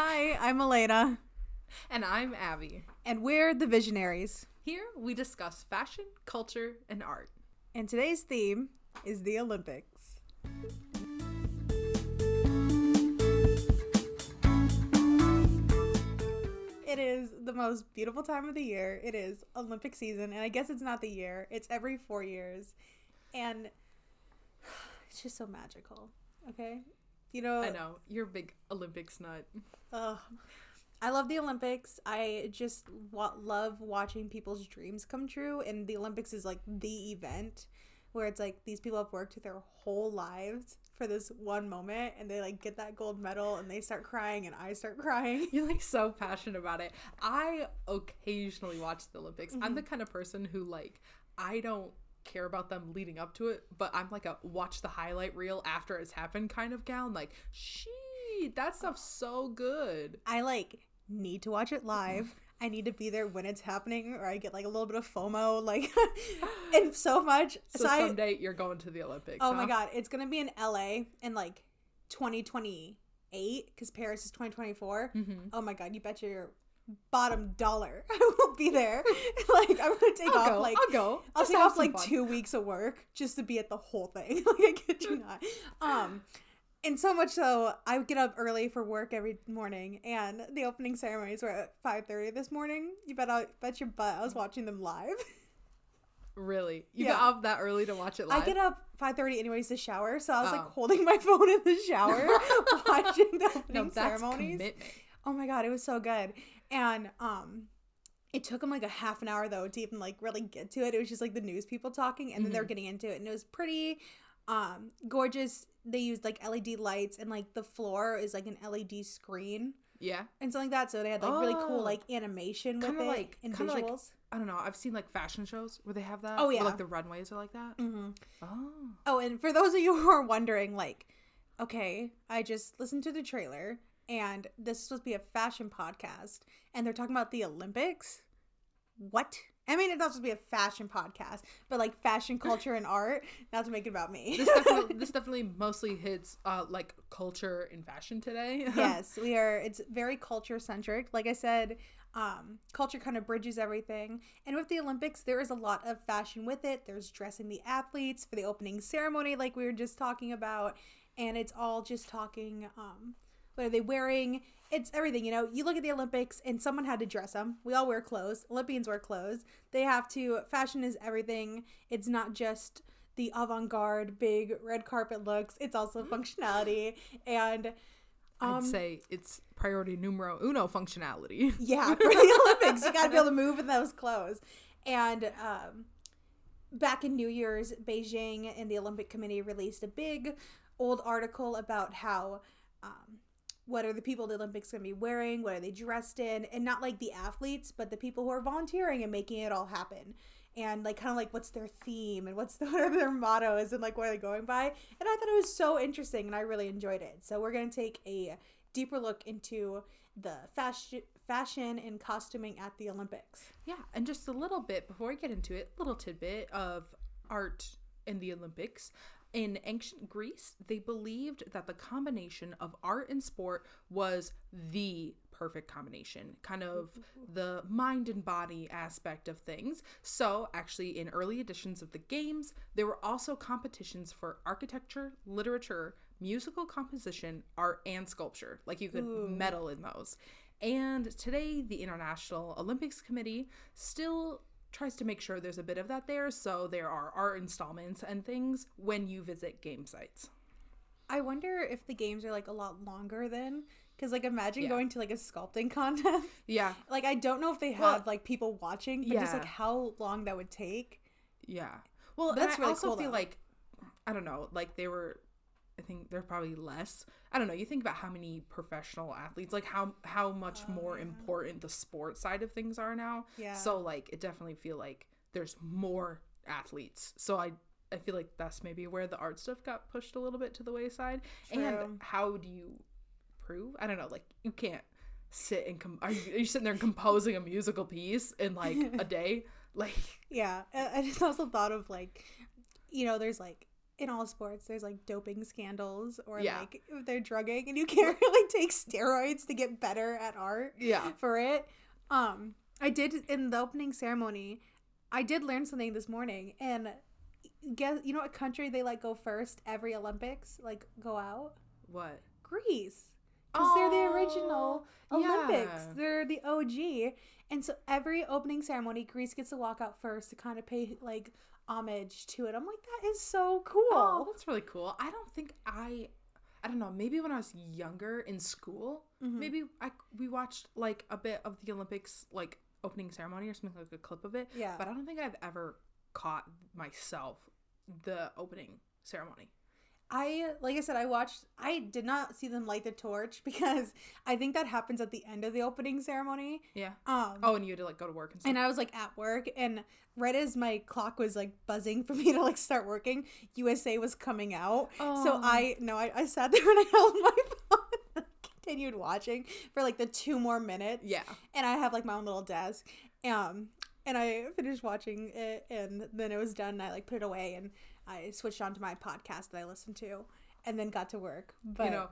Hi, I'm Malena, And I'm Abby. and we're the Visionaries. Here we discuss fashion, culture, and art. And today's theme is the Olympics. It is the most beautiful time of the year. It is Olympic season, and I guess it's not the year, it's every four years. And it's just so magical. Okay? You know, I know, you're a big Olympics nut. Ugh. I love the Olympics. I just wa- love watching people's dreams come true, and the Olympics is like the event where it's like these people have worked their whole lives for this one moment, and they like get that gold medal, and they start crying, and I start crying. You're like so passionate about it. I occasionally watch the Olympics. I'm mm-hmm. the kind of person who like I don't care about them leading up to it, but I'm like a watch the highlight reel after it's happened kind of gal. I'm like, she that stuff's so good. I like need to watch it live. I need to be there when it's happening, or I get like a little bit of FOMO, like, and so much. So, I, someday you're going to the Olympics. Oh my god, it's gonna be in LA in like 2028 because Paris is 2024. Mm-hmm. Oh my god, you bet your bottom dollar I will be there. like I'm gonna take I'll off go. like I'll go. I'll Just take off like fun. two weeks of work just to be at the whole thing. like I kid you not. Um. And so much so, I get up early for work every morning, and the opening ceremonies were at five thirty this morning. You bet, I bet your butt I was watching them live. Really? You Yeah. got up that early to watch it live? I get up five thirty anyways to shower, so I was like Oh. holding my phone in the shower, watching the opening no, ceremonies. commitment. Oh my god, it was so good. And um it took them like a half an hour though to even like really get to it. It was just like the news people talking and then they're getting into it and it was pretty um gorgeous. They used like LED lights and like the floor is like an LED screen Yeah. and something like that. So they had like really cool Oh. like animation with Kinda it like- and visuals. like- I don't know. I've seen like fashion shows where they have that. Oh, yeah. like the runways are like that. mm-hmm. Oh. Oh, and for those of you who are wondering, like, okay, I just listened to the trailer and this is supposed to be a fashion podcast and they're talking about the Olympics. What? I mean, it's not supposed to be a fashion podcast, but like fashion, culture, and art, not to make it about me. This definitely this definitely mostly hits uh like culture and fashion today. yes, we are. It's very culture centric. Like I said, um, culture kind of bridges everything. And with the Olympics, there is a lot of fashion with it. There's dressing the athletes for the opening ceremony, like we were just talking about, and it's all just talking. Um, what are they wearing? It's everything, you know. You look at the Olympics, and someone had to dress them. We all wear clothes. Olympians wear clothes. They have to. Fashion is everything. It's not just the avant-garde big red carpet looks. It's also functionality and I'd say it's priority numero uno functionality. yeah, for the Olympics, you gotta be able to move in those clothes. And um, back in New Year's, Beijing and the Olympic Committee released a big old article about how um, what are the people the Olympics gonna be wearing, what are they dressed in, and not like the athletes, but the people who are volunteering and making it all happen. And like kind of like what's their theme and what's the, what are their mottos and like what are they going by. And I thought it was so interesting and I really enjoyed it. So we're gonna take a deeper look into the fashion fashion and costuming at the Olympics. Yeah, and just a little bit before we get into it, little tidbit of art in the Olympics. In ancient Greece, they believed that the combination of art and sport was the perfect combination, kind of the mind and body aspect of things. So, actually, in early editions of the games, there were also competitions for architecture, literature, musical composition, art, and sculpture. Like you could medal in those. And today, the International Olympics Committee still tries to make sure there's a bit of that there. So there are art installments and things when you visit game sites. I wonder if the games are like a lot longer then, because like imagine Yeah. going to like a sculpting contest. Yeah, like I don't know if they have Well, like people watching, but just like how long that would take. yeah. Well, That's that's I really also cool, feel though. like I don't know, like they were. I think they're probably less. I don't know. You think about how many professional athletes, like how how much more um. important the sport side of things are now. Yeah. So like, it definitely feel like there's more athletes. So I I feel like that's maybe where the art stuff got pushed a little bit to the wayside. True. And how do you prove? I don't know. Like you can't sit and com- are you, are you sitting there composing a musical piece in like a day? Like Yeah, I just also thought of like, you know, there's like in all sports there's like doping scandals or Yeah. like they're drugging and you can't really take steroids to get better at art Yeah. for it. Um, I did in the opening ceremony. I did learn something this morning, and guess you know what country they like go first every Olympics? Like go out What? Greece because they're the original Oh, Olympics. yeah. They're the OG, and so every opening ceremony, Greece gets to walk out first to kind of pay like homage to it. I'm like, that is so cool. Oh, that's really cool. I don't think I I don't know, maybe when I was younger in school, Mhm. maybe I we watched like a bit of the Olympics like opening ceremony or something like a clip of it. Yeah. But I don't think I've ever caught myself the opening ceremony. I like I said, I watched. I did not see them light the torch because I think that happens at the end of the opening ceremony. Yeah. Um, Oh, and you had to like go to work and stuff. and I was like at work, and right as my clock was like buzzing for me to like start working, USA was coming out. So Oh. I no, I, I sat there and I held my phone. and Continued watching for like the two more minutes. yeah. and I have like my own little desk. Um, and I finished watching it, and then it was done. And I like put it away, and I switched on to my podcast that I listened to, and then got to work. But you know,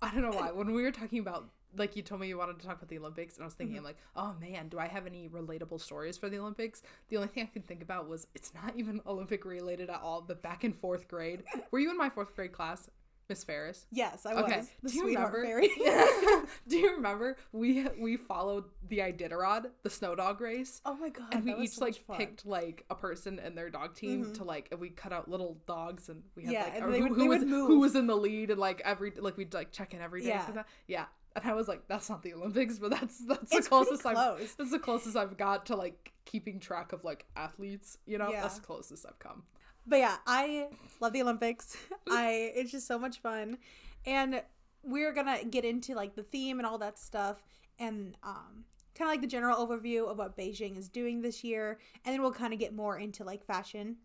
I don't know why. When we were talking about like you told me you wanted to talk about the Olympics, and I was thinking, I'm like, oh man, do I have any relatable stories for the Olympics? The only thing I could think about was it's not even Olympic related at all. But back in fourth grade, were you in my fourth grade class, Miss Ferris? yes, I Okay. was the Do you sweetheart remember? fairy. do you remember we we followed the Iditarod, the snow dog race? oh my god! and we that was each so like picked like a person and their dog team Mhm. to like and we cut out little dogs and we had Yeah, like and who, would- who they was who was in the lead and like every like we'd like check in every day Yeah. that yeah and I was like that's not the Olympics but that's that's It's the closest I've close. that's the closest I've got to like keeping track of like athletes you know Yeah. that's the closest I've come But yeah, I love the Olympics. I it's just so much fun. And we're gonna get into like the theme and all that stuff and um kind of like the general overview of what Beijing is doing this year, and then we'll kind of get more into like fashion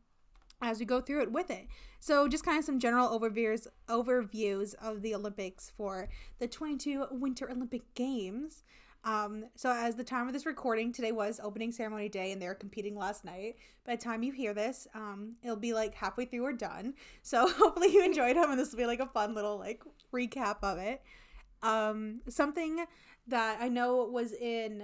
as we go through it with it. So just kind of some general overviews overviews of the Olympics for the 22 Winter Olympic Games. Um, so as the time of this recording, today was opening ceremony day and they were competing last night. By the time you hear this, um, it'll be like halfway through or done. So hopefully you enjoyed them and this will be like a fun little like recap of it. Um, something that I know was in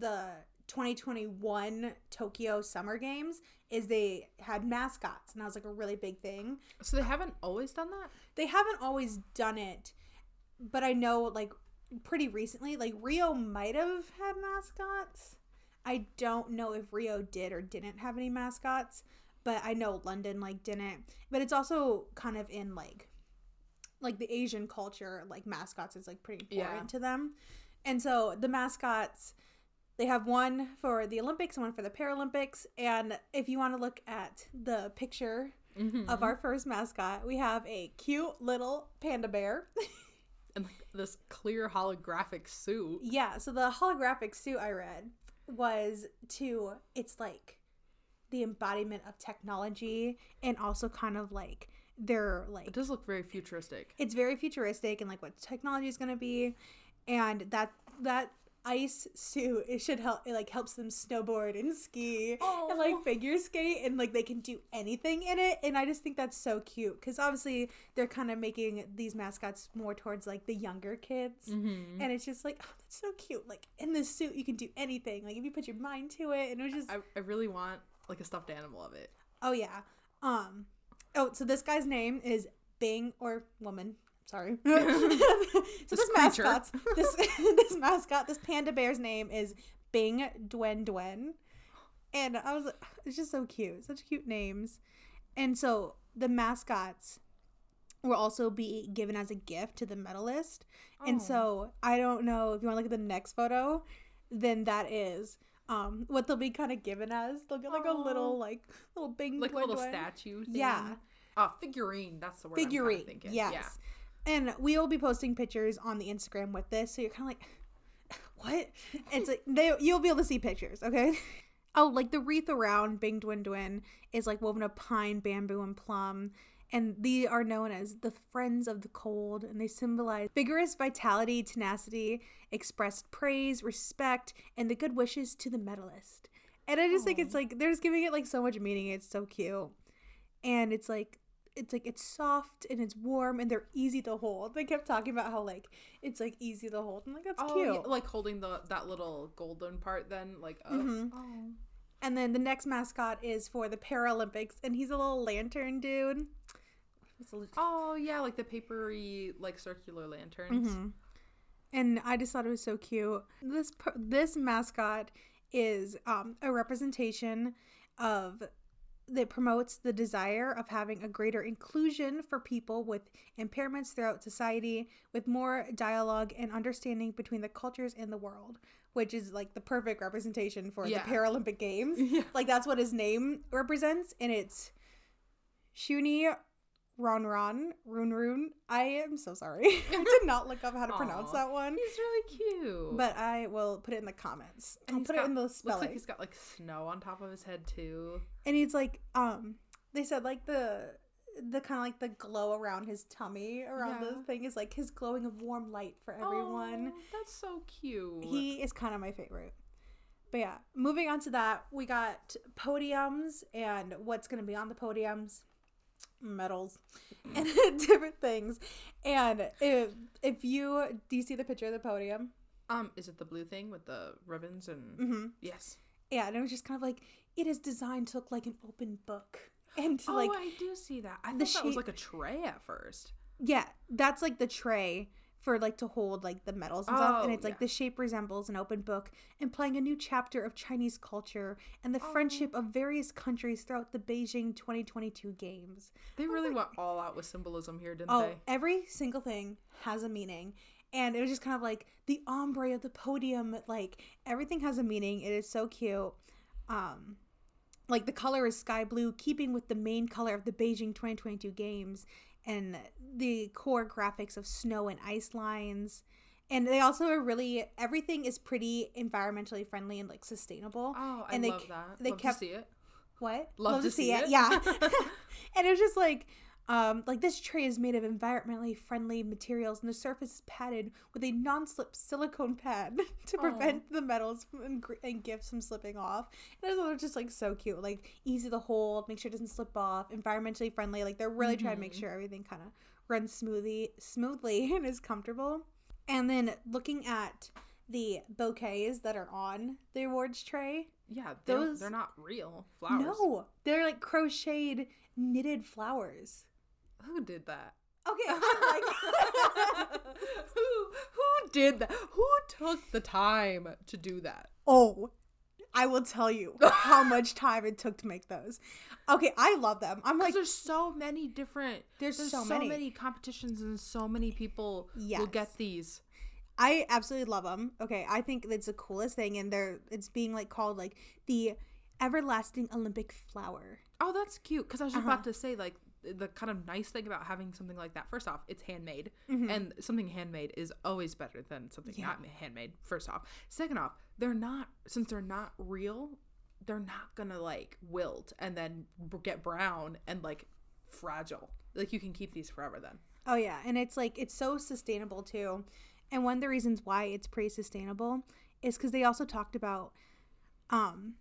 the 2021 Tokyo Summer Games is they had mascots and that was like a really big thing. so they haven't always done that They haven't always done it, but I know like pretty recently, like Rio might have had mascots. I don't know if Rio did or didn't have any mascots, but I know London like didn't. But it's also kind of in like like the Asian culture, like mascots is like pretty important Yeah. to them. And so the mascots they have one for the Olympics and one for the Paralympics. And if you want to look at the picture mm-hmm. of our first mascot, we have a cute little panda bear. and like this clear holographic suit. Yeah, so the holographic suit I read was to it's like the embodiment of technology and also kind of like they're like it does look very futuristic. It's very futuristic and like what technology is going to be. And that that ice suit it should help it like helps them snowboard and ski and Oh. like figure skate and like they can do anything in it and i just think that's so cute because obviously they're kind of making these mascots more towards like the younger kids mm-hmm. and it's just like oh that's so cute like in this suit you can do anything like if you put your mind to it and it was just I, I really want like a stuffed animal of it Oh yeah. Um oh so this guy's name is Bing or woman. Sorry. so this, This mascot this this mascot, this panda bear's name is Bing Dwen Dwen. And I was like it's just so cute. Such cute names. And so the mascots will also be given as a gift to the medalist. And Oh. so I don't know if you want to look at the next photo, then that is um what they'll be kind of given as. They'll get like a little like little Bing like a little statue thing. Yeah. uh figurine that's the word figurine. yes. yeah And we will be posting pictures on the Instagram with this, so you're kind of like, what? It's like they you'll be able to see pictures, okay? Oh, like the wreath around Bing Dwen Dwen is like woven of pine, bamboo, and plum. And they are known as the friends of the cold, and they symbolize vigorous vitality, tenacity, expressed praise, respect, and the good wishes to the medalist. And I just think it's like they're just giving it like so much meaning. It's so cute. And it's like it's like it's soft and it's warm and they're easy to hold. They kept talking about how like it's like easy to hold. I'm like that's Oh, cute. yeah, like holding the that little golden part. Then like, uh, Mhm. oh. And then the next mascot is for the Paralympics, and he's a little lantern dude. It's a li- oh yeah, like the papery like circular lanterns. Mhm. And I just thought it was so cute. This this mascot is um, a representation of that promotes the desire of having a greater inclusion for people with impairments throughout society, with more dialogue and understanding between the cultures and the world, which is like the perfect representation for Yeah. the Paralympic Games. Yeah. Like that's what his name represents, and it's Shuni Ron Ron Run Run. I am so sorry. I did not look up how to pronounce that one, He's really cute. but I will put it in the comments. And I'll put got- it in the looks like he's got like snow on top of his head too. and he's like, um, they said like the the kind of like the glow around his tummy around Yeah. this thing is like his glowing of warm light for everyone. Oh, that's so cute. He is kind of my favorite. But yeah, moving on to that, we got podiums and what's going to be on the podiums medals and different things. And if, if you do you see the picture of the podium? um, is it the blue thing with the ribbons and Mm-hmm. yes? Yeah, and it was just kind of like it is designed to look like an open book. And to oh, like I do see that. I thought that was like a tray at first. Yeah, that's like the tray for like to hold like the medals and stuff. And Oh, it's like yeah. the shape resembles an open book, implying a new chapter of Chinese culture and the friendship of various countries throughout the Beijing 2022 games. They really went all out with symbolism here, didn't Oh, they? every single thing has a meaning. And it was just kind of like the ombre of the podium, like everything has a meaning. It is so cute. Um like the color is sky blue, keeping with the main color of the Beijing 2022 games and the core graphics of snow and ice lines. And they also are really everything is pretty environmentally friendly and like sustainable. Oh, I and they love that. they love kept- to see it. What? Love to see it. Yeah. and it was just like, um, like this tray is made of environmentally friendly materials, and the surface is padded with a non-slip silicone pad to prevent the medals from, and, and gifts from slipping off. And it was just like so cute, like easy to hold, make sure it doesn't slip off, environmentally friendly. Like they're really trying to make sure everything kind of runs smoothly, smoothly, and is comfortable. And then looking at the bouquets that are on the awards tray, Yeah, they don't- Those- they're not real flowers. no, they're like crocheted knitted flowers. Who did that? Okay, like, who who did that? Who took the time to do that? oh, I will tell you how much time it took to make those. Okay, I love them. I'm Like there's so many different There's so many. competitions and so many people will get these. I absolutely love them. Okay, I think it's the coolest thing, and they're it's being like called like the everlasting Olympic flower. Oh, that's cute. Because I was just Uh-huh. about to say, like, the kind of nice thing about having something like that. First off, it's handmade, Mm-hmm. and something handmade is always better than something Yeah. not handmade. First off, second off, they're not since they're not real. They're not gonna like wilt and then get brown and like fragile. Like you can keep these forever. Then Oh yeah, and it's like it's so sustainable too. And one of the reasons why it's pretty sustainable is because they also talked about um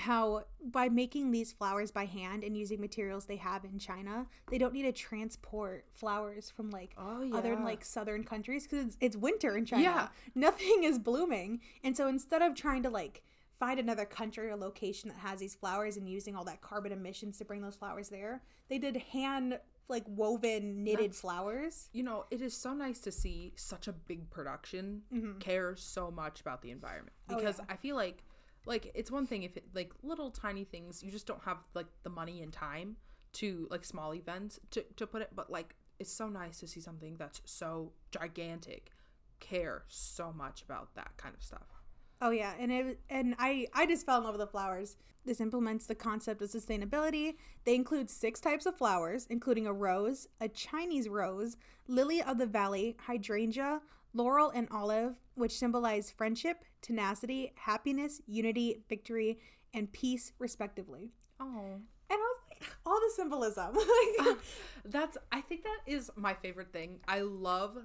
how by making these flowers by hand and using materials they have in China, they don't need to transport flowers from like Oh, other like southern countries because it's, it's winter in China. Yeah. Nothing is blooming, and so instead of trying to like find another country or location that has these flowers and using all that carbon emissions to bring those flowers there, they did hand like woven knitted flowers. you know it is so nice to see such a big production care so much about the environment Mm-hmm. Oh, because yeah. I feel like like it's one thing if it like little tiny things you just don't have like the money and time to like small events to, to put it but like it's so nice to see something that's so gigantic care so much about that kind of stuff Oh yeah, and it and I I just fell in love with the flowers. This implements the concept of sustainability. They include six types of flowers, including a rose, a Chinese rose, lily of the valley, hydrangea, laurel, and olive, which symbolize friendship, tenacity, happiness, unity, victory, and peace, respectively. oh And I was like, all the symbolism. Like, that's i think that is my favorite thing i love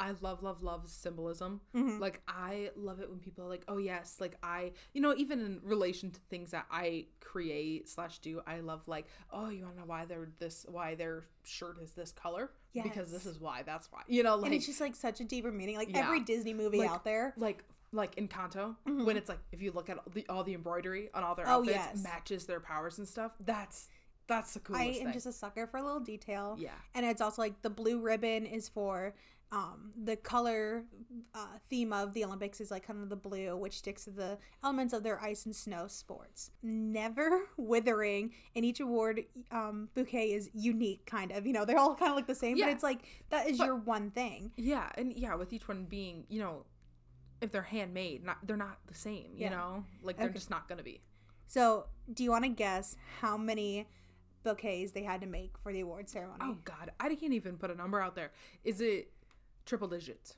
I love, love, love symbolism. Mhm. Like I love it when people are like, "Oh yes," like I, you know, even in relation to things that I create slash do, I love like, "Oh, you want to know why they're this? Why their shirt is this color? Because this is why. That's why." You know, like and it's just like such a deeper meaning. Like Yeah. every Disney movie Like, out there. like like Encanto when it's like if you look at all the, all the embroidery on all their Mm-hmm. Oh, outfits yes. matches their powers and stuff. That's that's the coolest. I am thing. just a sucker for a little detail. yeah. And it's also like the blue ribbon is for um, the color uh, theme of the Olympics is like kind of the blue, which sticks to the elements of their ice and snow sports. Never withering, and each award um, bouquet is unique, kind of. You know, they're all kind of like the same, Yeah. but it's like that is But- your one thing. Yeah, and yeah, with each one being, you know, if they're handmade, not they're not the same, you Yeah. know? Like they're Okay. just not gonna be. So, do you want to guess how many bouquets they had to make for the award ceremony? Oh god, I can't even put a number out there. Is it triple digits?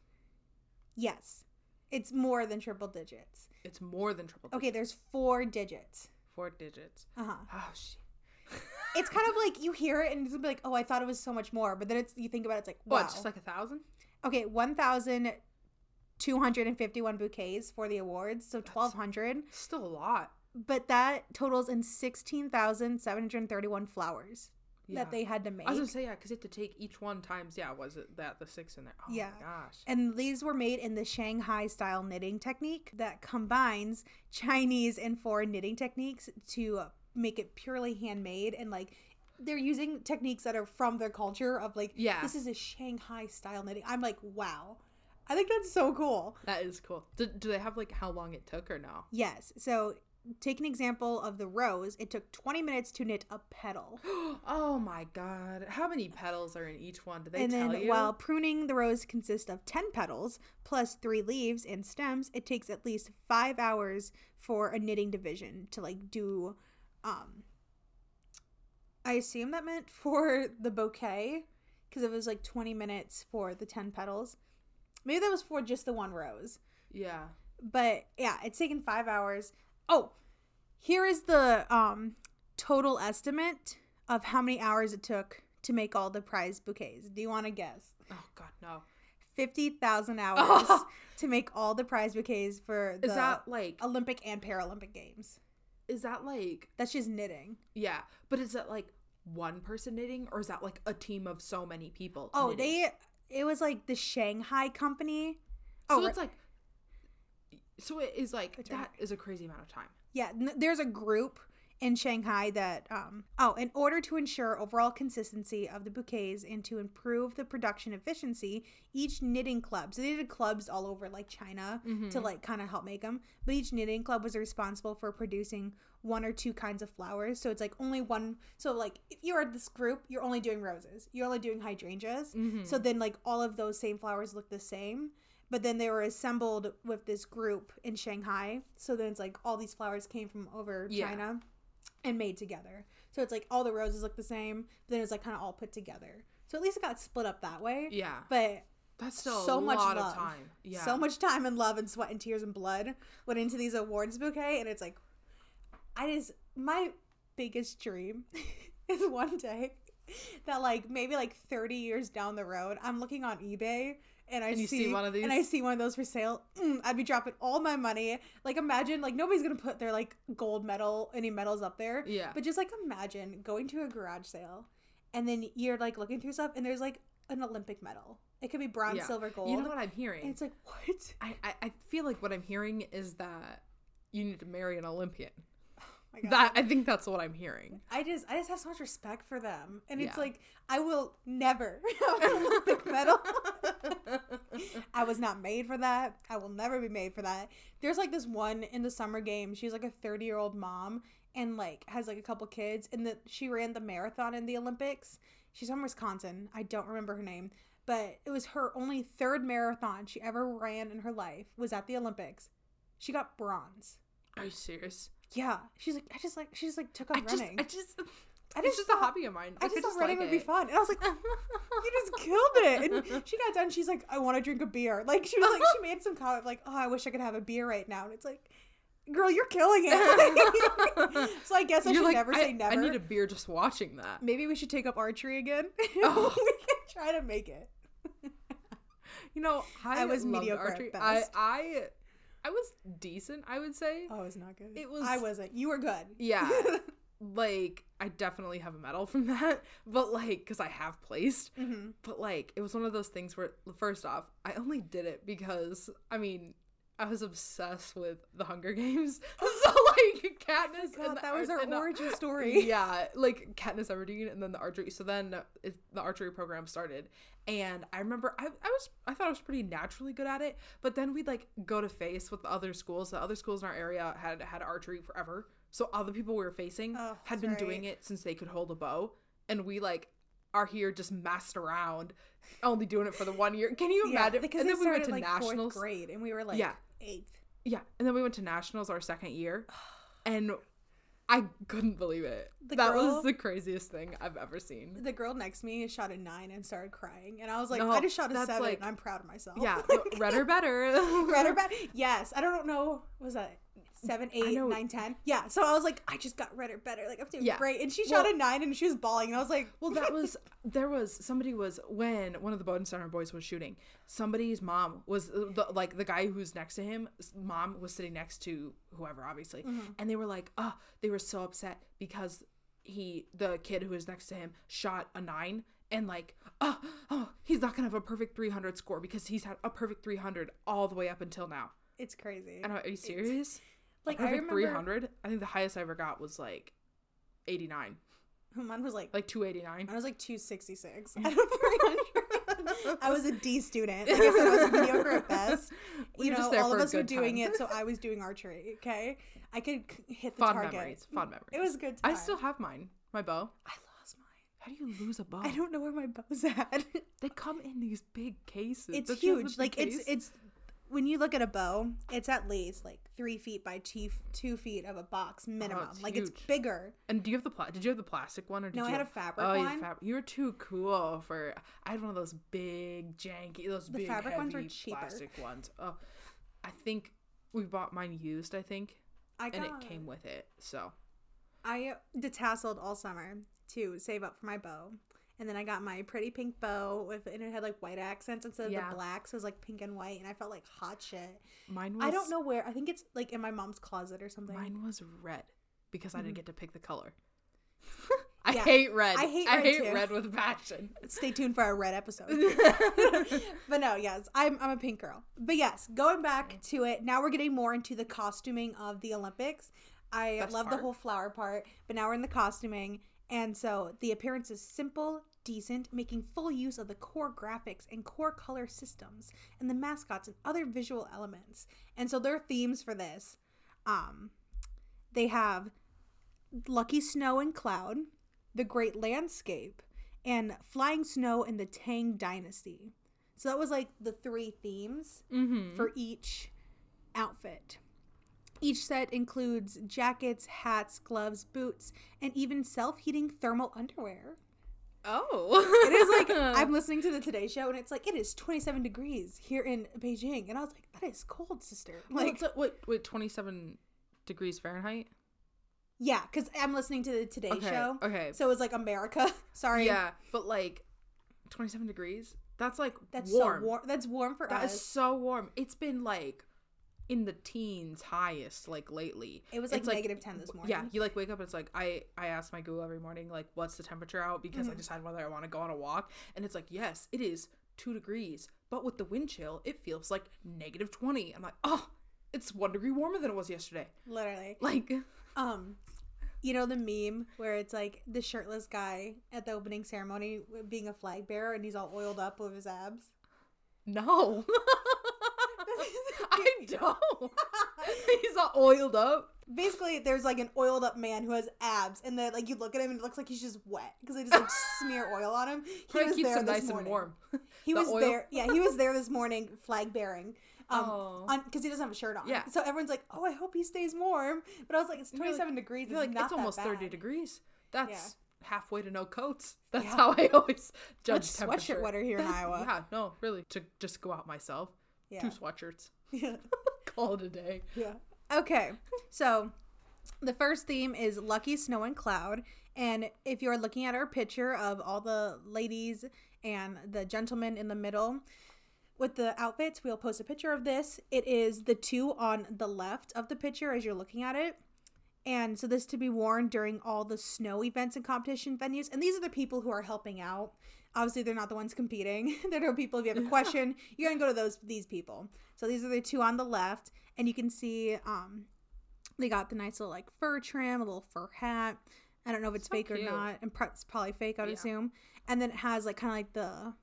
Yes, it's more than triple digits. It's more than triple digits. Okay, there's four digits. Four digits. Uh huh. Oh shit. it's kind of like you hear it and it's gonna be like, oh, I thought it was so much more, but then it's you think about it, it's like, wow. What, just like a thousand? okay, one thousand two hundred and fifty-one bouquets for the awards, so twelve hundred, Still a lot. but that totals in sixteen thousand seven hundred thirty-one flowers Yeah. that they had to make. I was gonna say yeah, because you have to take each one times. Yeah, was it that the six in there? Oh Yeah. my gosh. and these were made in the Shanghai style knitting technique that combines Chinese and foreign knitting techniques to make it purely handmade and like they're using techniques that are from their culture of like Yeah. this is a Shanghai style knitting. I'm like, wow. I think that's so cool. That is cool. Do, do they have like how long it took or no? Yes. So take an example of the rose. It took 20 minutes to knit a petal. oh my god. How many petals are in each one? Do they and tell then you? while pruning the rose consists of 10 petals plus 3 leaves and stems, it takes at least 5 hours for a knitting division to like do um I assume that meant for the bouquet because it was like 20 minutes for the 10 petals. Maybe that was for just the one rose. yeah. but yeah, it's taken five hours. Oh, here is the um total estimate of how many hours it took to make all the prize bouquets. Do you want to guess? Oh god, no. Fifty thousand hours to make all the prize bouquets for the Is that like Olympic and Paralympic games. is that like That's just knitting. yeah, but is that like one person knitting or is that like a team of so many people? Oh, knitting? they it was like the Shanghai company. So oh, it's like so it is like that is a crazy amount of time. Yeah, n- there's a group in Shanghai that um oh, in order to ensure overall consistency of the bouquets and to improve the production efficiency, each knitting club. So they did clubs all over like China to like kind of help make them, but each knitting club was responsible for producing one or two kinds of flowers. So it's like only one so like if you're this group, you're only doing roses. You're only doing hydrangeas. So then like all of those same flowers look the same but then they were assembled with this group in Shanghai. So then it's like all these flowers came from over Yeah. China and made together. So it's like all the roses look the same, but then it's like kind of all put together. So at least it got split up that way. Yeah. But That's still so a much lot love. of time. Yeah. so much time and love and sweat and tears and blood went into these awards bouquet, and it's like, I just my biggest dream is one day that like maybe like 30 years down the road, I'm looking on eBay and I And you see one of these, and? I see one of those for sale. Mm, I'd be dropping all my money. Like imagine like nobody's gonna put their like gold medal any medals up there. Yeah. But just like imagine going to a garage sale, and then you're like looking through stuff, and there's like an Olympic medal. It could be bronze, Yeah. silver, gold. You know what I'm hearing? And it's like what? I, I I feel like what I'm hearing is that you need to marry an Olympian. My God. That I think that's what I'm hearing. I just I just have so much respect for them, and it's Yeah. like I will never have an Olympic medal. I was not made for that. I will never be made for that. There's like this one in the summer game. She's like a 30 year old mom and like has like a couple kids, and that she ran the marathon in the Olympics. She's from Wisconsin. I don't remember her name, but it was her only third marathon she ever ran in her life was at the Olympics. She got bronze. Are you serious? Yeah, she's like I just like she just like took on I just running. I just I it's just just a hobby of mine. I just could thought running like would be fun. And I was like, you just killed it. And she got done. She's like, I want to drink a beer. Like, she was like, she made some comment, like, oh, I wish I could have a beer right now. And it's like, girl, you're killing it. so I guess I You're should like, never I, say never. I need a beer just watching that. Maybe we should take up archery again. Oh. we can try to make it. You know, I, I was mediocre archery. I, I I was decent, I would say. Oh, it's not good. It was- I wasn't. You were good. Yeah. like I definitely have a medal from that, but like cuz I have placed. hmm But like it was one of those things where first off, I only did it because I mean, I was obsessed with the Hunger Games. so like Katniss, God, and that was our and the- origin story. Yeah, like Katniss Everdeen and then the archery. So then it, the archery program started, and I remember I, I was I thought I was pretty naturally good at it. But then we'd like go to face with the other schools. The other schools in our area had had archery forever. So all the people we were facing Oh, had been right. doing it since they could hold a bow, and we like are here just messed around, only doing it for the one year. Can you Yeah, imagine? because and then we went to like nationals. fourth grade, and we were like Yeah. eighth. Yeah, and then we went to nationals our second year, and I couldn't believe it. The that girl- was the craziest thing I've ever seen. The girl next to me shot a nine and started crying, and I was like, No, I just shot a seven, like- and I'm proud of myself. Yeah, no, red or better. Red or bad? Yes. I don't know. Was that seven, eight, know- nine, ten? Yeah. So I was like, I just got red or better. Like I'm doing Yeah. great. And she shot Well- a nine, and she was bawling, and I was like, Well, that was there was somebody was when one of the Bowden Center boys was shooting. Somebody's mom was uh, the, like the guy who's next to him. Mom was sitting next to whoever, obviously, mm-hmm. and they were like, oh, they were so upset because he, the kid who was next to him, shot a nine. And like, oh, oh, he's not gonna have a perfect 300 score because he's had a perfect 300 all the way up until now. it's crazy. And are you serious? Like, I remember- 300. I think the highest I ever got was like 89, Mine was like, like 289. I was like two sixty six out of three hundred. I was a D student. Like I said, I was mediocre at best. We You know, all of us were doing time. it, so I was doing archery. Okay, I could hit the fond target. memories. Fond memories. It was good. I still have mine. My bow. I lost mine. How do you lose a bow? I don't know where my bow's at. They come in these big cases. it's Don't you have huge. Like it's case? it's when you look at a bow, it's at least like three feet by two two feet of a box oh, minimum. Oh, like it's bigger. And do you have the pla- Did you have the plastic one or did No, you I had have- a fabric oh, one. fab- you were too cool for. I had one of those big janky, those The big fabric ones heavy cheaper. plastic ones. Oh, I think we bought mine used. I think, I got, and it came with it. So I uh, detasseled all summer to save up for my bow. And then I got my pretty pink bow with and it had like white accents instead of Yeah. the black, so it was like pink and white, and I felt like hot shit. mine was. I don't know where. I think it's like in my mom's closet or something. Mine was red because I Mm-hmm. didn't get to pick the color. I Yeah, hate red. I hate I red hate too. red with passion. Stay tuned for our red episode. but no, yes, I'm I'm a pink girl. But yes, going back to it, now we're getting more into the costuming of the Olympics. I Best love the whole flower part, but now we're in the costuming, and so the appearance is simple, decent, making full use of the core graphics and core color systems, and the mascots and other visual elements. And so their themes for this, um, they have Lucky Snow and Cloud, The Great Landscape, and Flying Snow and the Tang Dynasty. So that was like the three themes Mm-hmm. for each outfit. Each set includes jackets, hats, gloves, boots, and even self heating thermal underwear. Oh, It is like, I'm listening to the Today Show and it's like, it is 27 degrees here in Beijing. And I was like, that is cold, sister. like wait, wait, twenty seven degrees Fahrenheit. yeah, because I'm listening to the Today Okay, Show. okay. So it was like America. Sorry. Yeah, but like twenty seven degrees. That's like That's warm. so warm. That's warm for That is us. so warm. It's been like in the teens highest like lately. It was like It's negative 10 this morning. Yeah, you like wake up. and It's like I I ask my Google every morning like what's the temperature out because Mm-hmm. I decide whether I want to go on a walk, and it's like yes, it is two degrees, but with the wind chill, it feels like negative twenty. I'm like oh, it's one degree warmer than it was yesterday. Literally. Like Um, you know the meme where it's like the shirtless guy at the opening ceremony being a flag bearer and he's all oiled up with his abs. no, I don't. He's all oiled up. Basically, there's like an oiled up man who has abs, and then like you look at him and it looks like he's just wet because they just like smear oil on him. He Probably was keeps there him this nice morning. and warm. He The was oil? there. Yeah, he was there this morning, flag bearing. Um, Oh. because he doesn't have a shirt on. Yeah. So everyone's like, "Oh, I hope he stays warm." But I was like, "It's You're like- 27 degrees. You're It's like not it's almost that thirty bad." degrees. That's halfway to no coats. That's Yeah. how I always judge Much temperature. sweatshirt weather here in Iowa. Yeah, no, really, to just go out myself. Yeah. Two sweatshirts. Yeah. Call it a day. Yeah. Okay. So the first theme is Lucky Snow and Cloud. And if you're looking at our picture of all the ladies and the gentleman in the middle, with the outfits, we'll post a picture of this. It is the two on the left of the picture as you're looking at it. And so this to be worn during all the snow events and competition venues. And these are the people who are helping out. Obviously, they're not the ones competing. they're the people if you have a question, you're gonna go to those these people. So these are the two on the left, and you can see um they got the nice little like fur trim, a little fur hat. I don't know if it's So fake cute. or not. And it's probably fake, I'd Yeah. assume. And then it has like kind of like the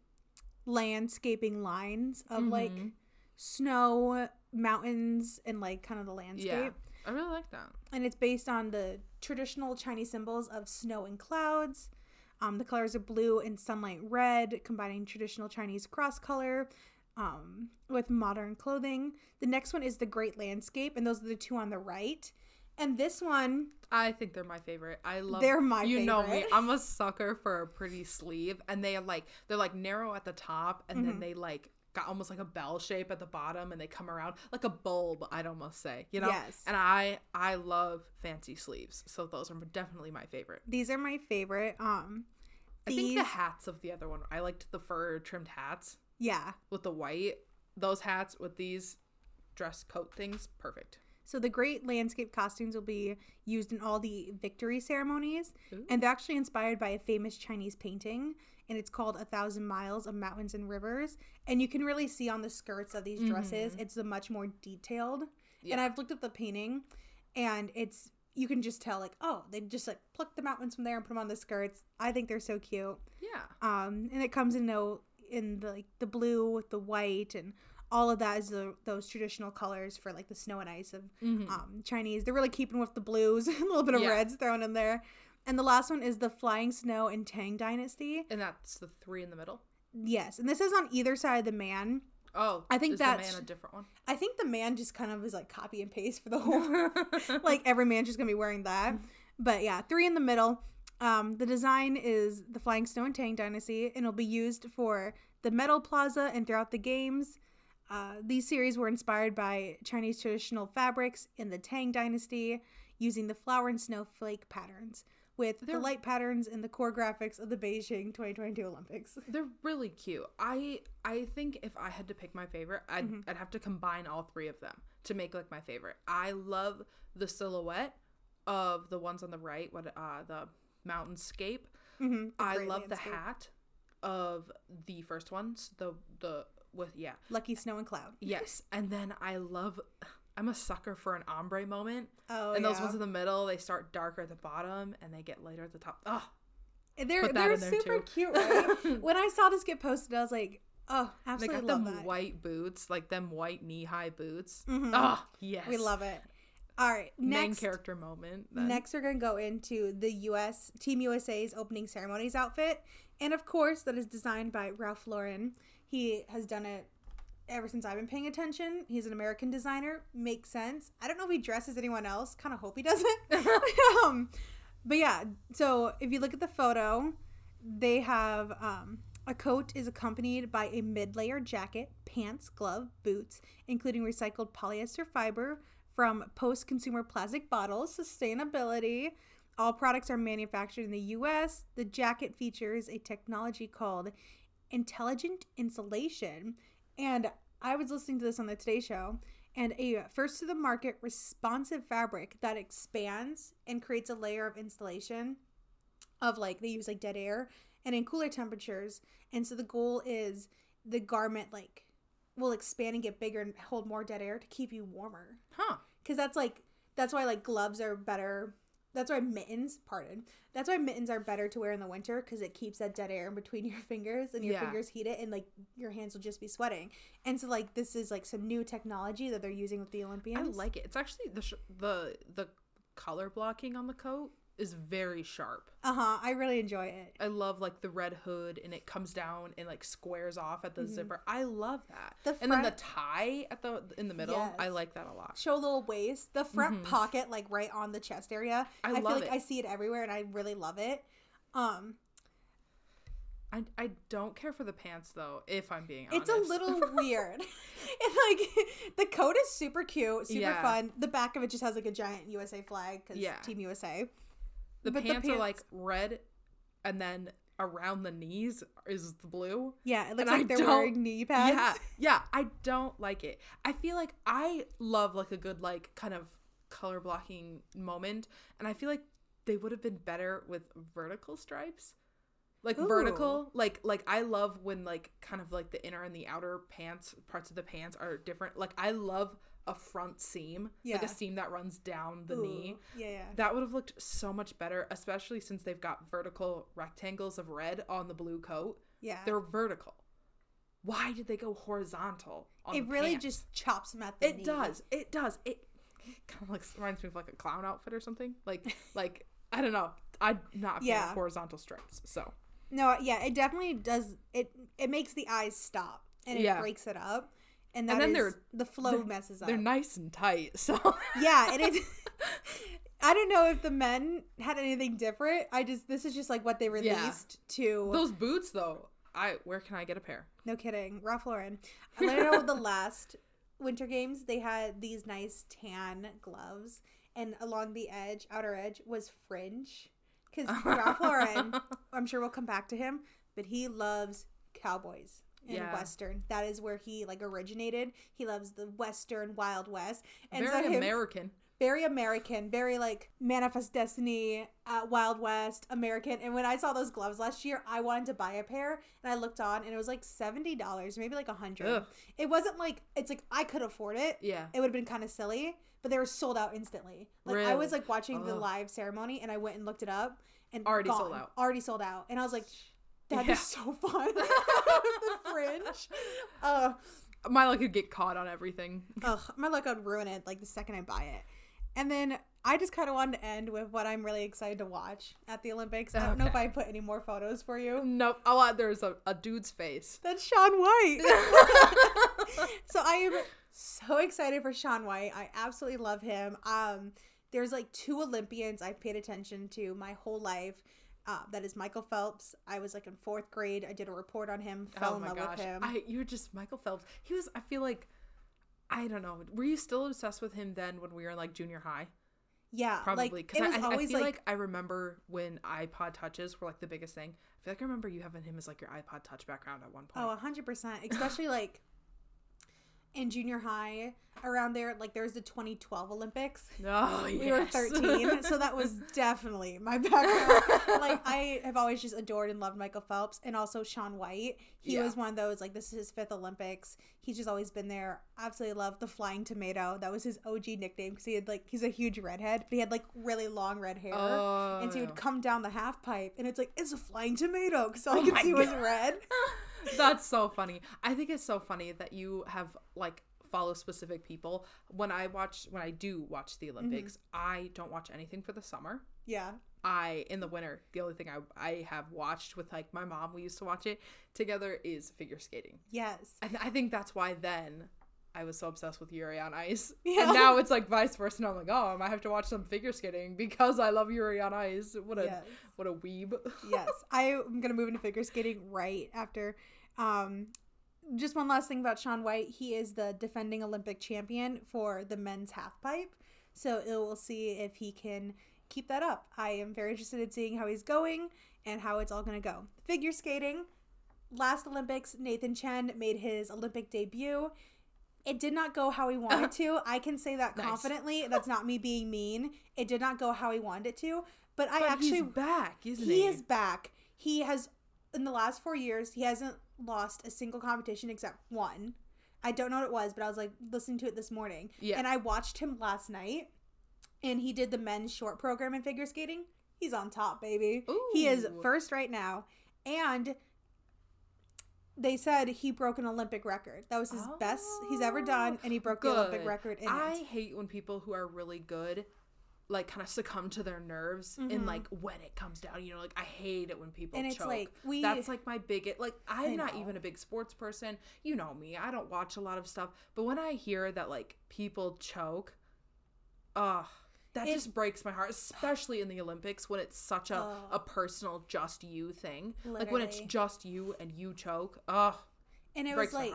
landscaping lines of like Mhm. snow, mountains, and like kind of the landscape. Yeah. I really like that. And it's based on the traditional Chinese symbols of snow and clouds. Um, the colors are blue and sunlight red, combining traditional Chinese cross color um, with modern clothing. The next one is the Great Landscape, and those are the two on the right. And this one, I think they're my favorite. I love. They're my You know me. I'm a sucker for a pretty sleeve, and they are like they're like narrow at the top, and Mm-hmm. then they like got almost like a bell shape at the bottom, and they come around like a bulb. I'd almost say, you know. Yes. And I I love fancy sleeves, so those are definitely my favorite. these are my favorite. Um, I think the hats of the other one. I liked the fur trimmed hats yeah. with the white. Those hats with these dress coat things, perfect. So the great landscape costumes will be used in all the victory ceremonies, Ooh. and they're actually inspired by a famous Chinese painting, and it's called "A Thousand Miles of Mountains and Rivers." And you can really see on the skirts of these dresses, it's a much more detailed. And I've looked at the painting, and it's you can just tell like, oh, they just like plucked the mountains from there and put them on the skirts. I think they're so cute. Yeah. Um, and it comes in no in the like the blue with the white and all of that is the, those traditional colors for like the snow and ice of um, Chinese. They're really keeping with the blues, a little bit of Yeah. reds thrown in there. And the last one is the Flying Snow and Tang Dynasty. And that's the three in the middle. Yes, and this is on either side of the man. Oh, I think is that's- the man a different one. I think the man just kind of is like copy and paste for the whole. like every man's just gonna be wearing that. But yeah, three in the middle. Um, the design is the Flying Snow and Tang Dynasty, and it'll be used for the Medal Plaza and throughout the games. Uh, these series were inspired by Chinese traditional fabrics in the Tang Dynasty, using the flower and snowflake patterns, with the They're- light patterns and the core graphics of the Beijing 2022 Olympics. They're really cute. I I think if I had to pick my favorite, I'd Mm-hmm. I'd have to combine all three of them to make like my favorite. I love the silhouette of the ones on the right, what uh the mountainscape. Mm-hmm, I love the hat of the first ones, the the with yeah. Lucky Snow and Cloud. Yes, and then I love I'm a sucker for an ombre moment. Oh, and those yeah. ones in the middle, they start darker at the bottom and they get lighter at the top. Oh, They're they're super too. cute, right? when I saw this get posted, I was like, oh, they absolutely got love them that. white boots, like them white knee high boots. Mhm. Oh, yes. We love it. All right, main next. character moment. Then. Next, we're gonna go into the U.S. Team USA's opening ceremonies outfit, and of course, that is designed by Ralph Lauren. He has done it ever since I've been paying attention. He's an American designer. Makes sense. I don't know if he dresses anyone else. Kind of hope he doesn't. um, but yeah. So if you look at the photo, they have um, a coat is accompanied by a mid-layer jacket, pants, glove, boots, including recycled polyester fiber from post-consumer plastic bottles. Sustainability. All products are manufactured in the U.S. The jacket features a technology called intelligent insulation. And I was listening to this on the Today Show, and a first to the market responsive fabric that expands and creates a layer of insulation of like they use like dead air and in cooler temperatures. And so the goal is the garment like will expand and get bigger and hold more dead air to keep you warmer. Huh. Cuz that's like that's why like gloves are better. That's why mittens, pardon. That's why mittens are better to wear in the winter cuz it keeps that dead air in between your fingers and your Yeah. fingers heat it and like your hands will just be sweating. And so like this is like some new technology that they're using with the Olympians. I like it. It's actually the sh- the the color blocking on the coat is very sharp. Uh-huh. I really enjoy it. I love like the red hood and it comes down and like squares off at the zipper. I love that. Mm-hmm. The and then the tie at the in the middle, I like that a lot. show a little waist the front pocket like right on the chest area I feel love like it. i see it everywhere and i really love it um I, I don't care for the pants though, if I'm being honest. it's a little weird It's like the coat is super cute super Yeah. fun the back of it just has like a giant usa flag because Yeah. team usa the but the pants, are like red and then around the knees is the blue. Yeah, it looks And I like they're wearing knee pads. Yeah, yeah, I don't like it. I feel like I love like a good like kind of color blocking moment, and I feel like they would have been better with vertical stripes. Like Ooh. vertical, like like I love when like kind of like the inner and the outer pants parts of the pants are different. Like I love a front seam, like a seam that runs down the knee. Ooh, Yeah, yeah. That would have looked so much better, especially since they've got vertical rectangles of red on the blue coat. yeah. They're vertical. Why did they go horizontal? On it really pants? just chops them at the it knee. does it does it kind of like reminds me of like a clown outfit or something like like I don't know I'm not Yeah. horizontal stripes so No, yeah, it definitely does. It it makes the eyes stop and it Yeah. breaks it up, and And then they're- the flow messes up. they're nice and tight so yeah, it is. I don't know if the men had anything different. I just this is just like what they released to. those boots though I where can I get a pair No kidding, Ralph Lauren. I let know the last Winter Games they had these nice tan gloves, and along the edge, outer edge, was fringe. Because Ralph Lauren, I'm sure we'll come back to him, but he loves cowboys and Yeah. western. That is where he like originated. He loves the western Wild West, and very so him, American very American, very like Manifest Destiny, uh, Wild West, American. And when I saw those gloves last year, I wanted to buy a pair, and I looked on, and it was like seventy dollars, maybe like a hundred. Ugh. It wasn't like it's like I could afford it. yeah It would have been kind of silly, but they were sold out instantly. Like I was like watching the live ceremony, and I went and looked it up, and Already sold out. Already sold out, and I was like. That'd Yeah. be so fun. the fringe. Uh, my luck would get caught on everything Ugh, my luck would ruin it like the second I buy it. And then I just kind of wanted to end with what I'm really excited to watch at the Olympics. I don't know if I put any more photos for you. nope oh uh, there's a, a dude's face That's Shaun White. so I am so excited for Shaun White. I absolutely love him. Um, there's like two Olympians I've paid attention to my whole life. Uh, that is Michael Phelps. I was like in fourth grade. I did a report on him. Fell oh in love gosh with him. I you're just Michael Phelps he was I feel like I don't know were you still obsessed with him then when we were in like junior high yeah, Probably because was I, I always feel like, like, I remember when iPod touches were like the biggest thing. I feel like I remember you having him as like your iPod touch background at one point. Oh, 100%. Especially like in junior high around there like there was the 2012 Olympics. oh, yes. We were 13, so that was definitely my background. like I have always just adored and loved Michael Phelps and also Shaun White. He Yeah. was one of those like this is his fifth Olympics. He's just always been there. Absolutely loved the flying tomato. That was his OG nickname because he had like he's a huge redhead, but he had like really long red hair. Oh, and so he would oh. come down the half pipe, and it's like it's a flying tomato because all Oh I could see was red. That's so funny. I think it's so funny that you have like follow specific people. When I watch when I do watch the mm-hmm. Olympics, I don't watch anything for the summer. Yeah, I in the winter, the only thing I I have watched with like my mom, we used to watch it together is figure skating. yes. And I think that's why then I was so obsessed with Yuri on Ice. Yeah. And now it's like vice versa. And I'm like, oh, I might have to watch some figure skating because I love Yuri on Ice. What a Yes. what a weeb. yes i'm gonna move into figure skating right after um just one last thing about shaun white he is the defending olympic champion for the men's half pipe so it will see if he can keep that up i am very interested in seeing how he's going and how it's all gonna go figure skating last olympics nathan chen made his olympic debut it did not go how he uh-huh. wanted to i can say that Nice. confidently that's not me being mean it did not go how he wanted it to but i But actually he's back, isn't he he? is back. He has in the last four years he hasn't lost a single competition except one. I don't know what it was, but I was like listening to it this morning. Yeah. And I watched him last night and he did the men's short program in figure skating. He's on top, baby. Ooh. He is first right now. And they said he broke an Olympic record. That was his best he's ever done, and he broke the Olympic record in I it. hate when people who are really good like kind of succumb to their nerves Mhm. and like when it comes down you know like i hate it when people And it's choke. like, we- that's like my biggest like i'm not even a big sports person. You know me. I don't watch a lot of stuff. But when i hear that like people choke ugh that It- just breaks my heart especially in the olympics when it's such a, a personal just you thing. Like when it's just you and you choke ugh And it was like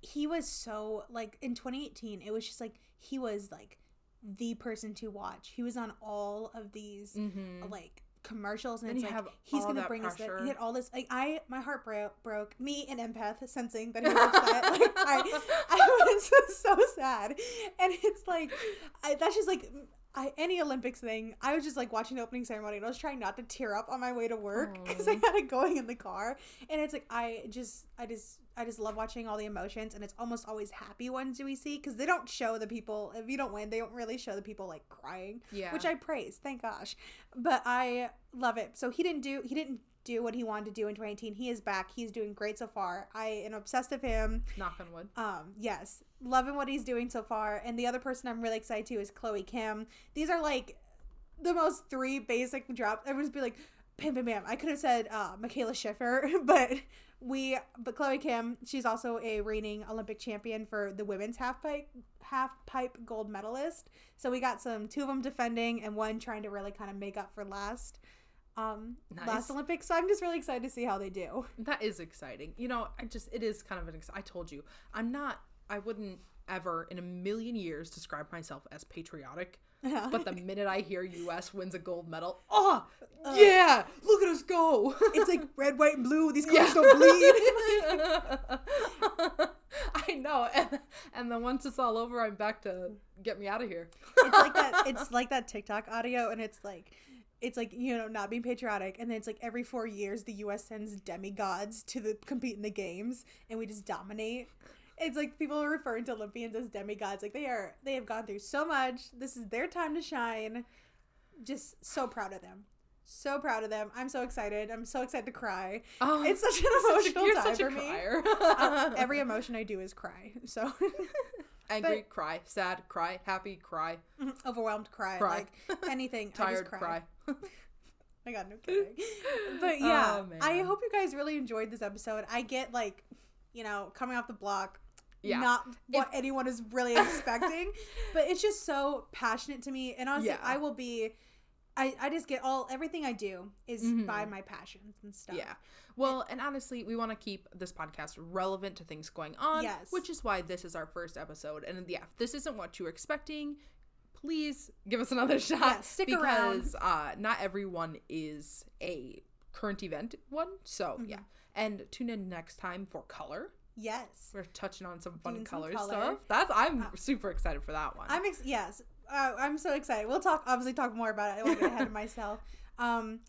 he was so like in 2018 it was just like he was like the person to watch. He was on all of these mm-hmm. like commercials and And it's like he's gonna bring us that he had all this like i my heart broke broke. Me an empath sensing that he was upset like i i was so sad. And it's like I, that's just like I, any Olympics thing, I was just like watching the opening ceremony and I was trying not to tear up on my way to work because I had it going in the car. And it's like I just, I just, I just love watching all the emotions, and it's almost always happy ones we see because they don't show the people. If you don't win, they don't really show the people like crying Yeah. which I praise, thank gosh. But I love it. So he didn't do he didn't do what he wanted to do in 2018. He is back. He's doing great so far. I am obsessed with him. knock on wood. Um, yes, loving what he's doing so far. And the other person I'm really excited to is Chloe Kim. These are like the most three basic drops. Everyone's be like, bam, bam, bam. I could have said uh, Mikaela Shiffrin, but we, but Chloe Kim, she's also a reigning Olympic champion for the women's half pipe half pipe gold medalist. So we got some two of them defending and one trying to really kind of make up for last. Um, Nice. last Olympics. So I'm just really excited to see how they do. That is exciting. You know, I just it is kind of an. Ex- I told you, I'm not. I wouldn't ever in a million years describe myself as patriotic. But the minute I hear U.S. wins a gold medal, oh yeah, look at us go! it's like red, white, and blue. These Yeah. colors don't bleed. I know, and, and then once it's all over, I'm back to get me out of here. it's like that it's like that TikTok audio and it's like it's like you know not being patriotic and then it's like every 4 years the US sends demigods to the compete in the games and we just dominate. It's like people are referring to Olympians as demigods like they are they have gone through so much. This is their time to shine. Just so proud of them. So proud of them. I'm so excited. I'm so excited to cry. Oh, It's such an emotional you're time such a for me. crier. Um, every emotion I do is cry. So Angry, cry. Sad, cry. Happy, cry. overwhelmed cry. Cry. Like anything. I Tired, just cry. cry. I got no kidding. But yeah, Oh. I hope you guys really enjoyed this episode. I get like, you know, coming off the block, Yeah. not what anyone is really expecting, but it's just so passionate to me. And honestly, Yeah. I will be. I, I just get all everything I do is Mhm. by my passions and stuff. Yeah. Well, and honestly, we want to keep this podcast relevant to things going on. Yes. Which is why this is our first episode. And yeah, if this isn't what you're expecting, please give us another shot. Yeah, stick around. because uh, not everyone is a current event one. So Mm-hmm. yeah. And tune in next time for color. Yes. We're touching on some fun Doing some color, color. stuff. That's I'm super excited for that one. I'm ex- yes. Uh, I'm so excited. We'll talk obviously talk more about it. I don't get ahead of myself. Um,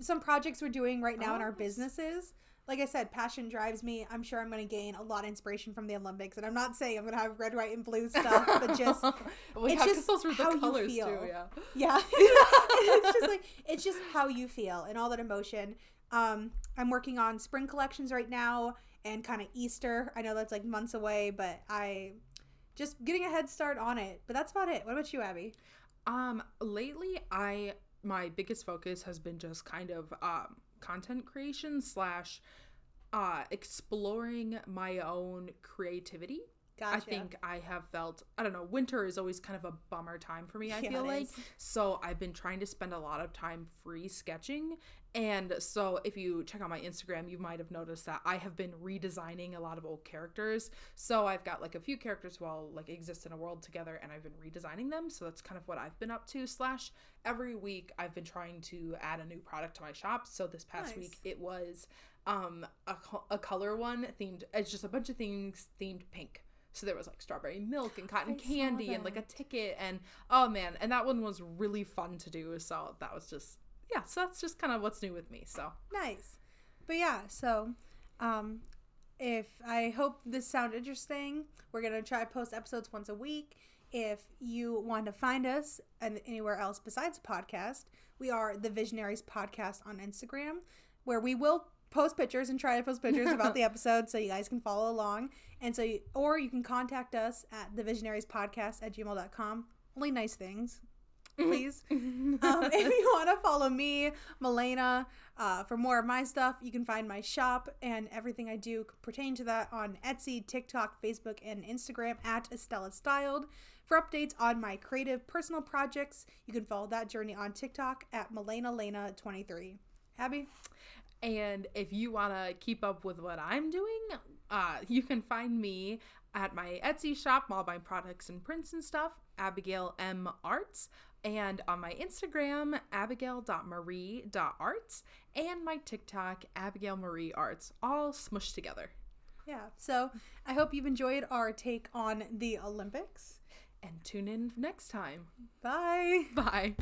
some projects we're doing right now in our Oh, yes. businesses. Like I said, passion drives me. I'm sure I'm going to gain a lot of inspiration from the Olympics, and I'm not saying I'm going to have red, white, and blue stuff, but just well, it's just how the you feel. too. Yeah. yeah, it's just like it's just how you feel and all that emotion. Um, I'm working on spring collections right now and kind of Easter. I know that's like months away, but I just getting a head start on it. But that's about it. What about you, Abby? Um, lately, I my biggest focus has been just kind of um content creation slash uh exploring my own creativity. Gotcha. I think I have felt I don't know, winter is always kind of a bummer time for me, I Yeah, feel like. is. So I've been trying to spend a lot of time free sketching. And so if you check out my Instagram, you might have noticed that I have been redesigning a lot of old characters. So I've got like a few characters who all like exist in a world together and I've been redesigning them. So that's kind of what I've been up to. Slash every week I've been trying to add a new product to my shop. So this past Nice. week it was um a, a color one themed it's just a bunch of things themed pink so there was like strawberry milk and cotton I candy and like a ticket and oh man and that one was really fun to do so that was just yeah so that's just kind of what's new with me so Nice. But yeah, so um if I hope this sounded interesting, we're gonna try post episodes once a week. If you want to find us and anywhere else besides podcast, we are the Visionaries Podcast on Instagram, where we will post pictures and try to post pictures about the episode so you guys can follow along. And so you, or you can contact us at the Visionaries Podcast at gmail.com. Only nice things. Please. um, if you want to follow me, Malena, uh, for more of my stuff, you can find my shop and everything I do pertain to that on Etsy, TikTok, Facebook, and Instagram at Estella Styled. For updates on my creative personal projects, you can follow that journey on TikTok at Melena Lena 23. Abby? And if you want to keep up with what I'm doing, uh, you can find me at my Etsy shop, all my products and prints and stuff, Abigail M Arts. and on my Instagram, abigail.marie.arts, and my TikTok, Abigail Marie Arts, all smushed together. Yeah. So I hope you've enjoyed our take on the Olympics. And tune in next time. Bye. Bye.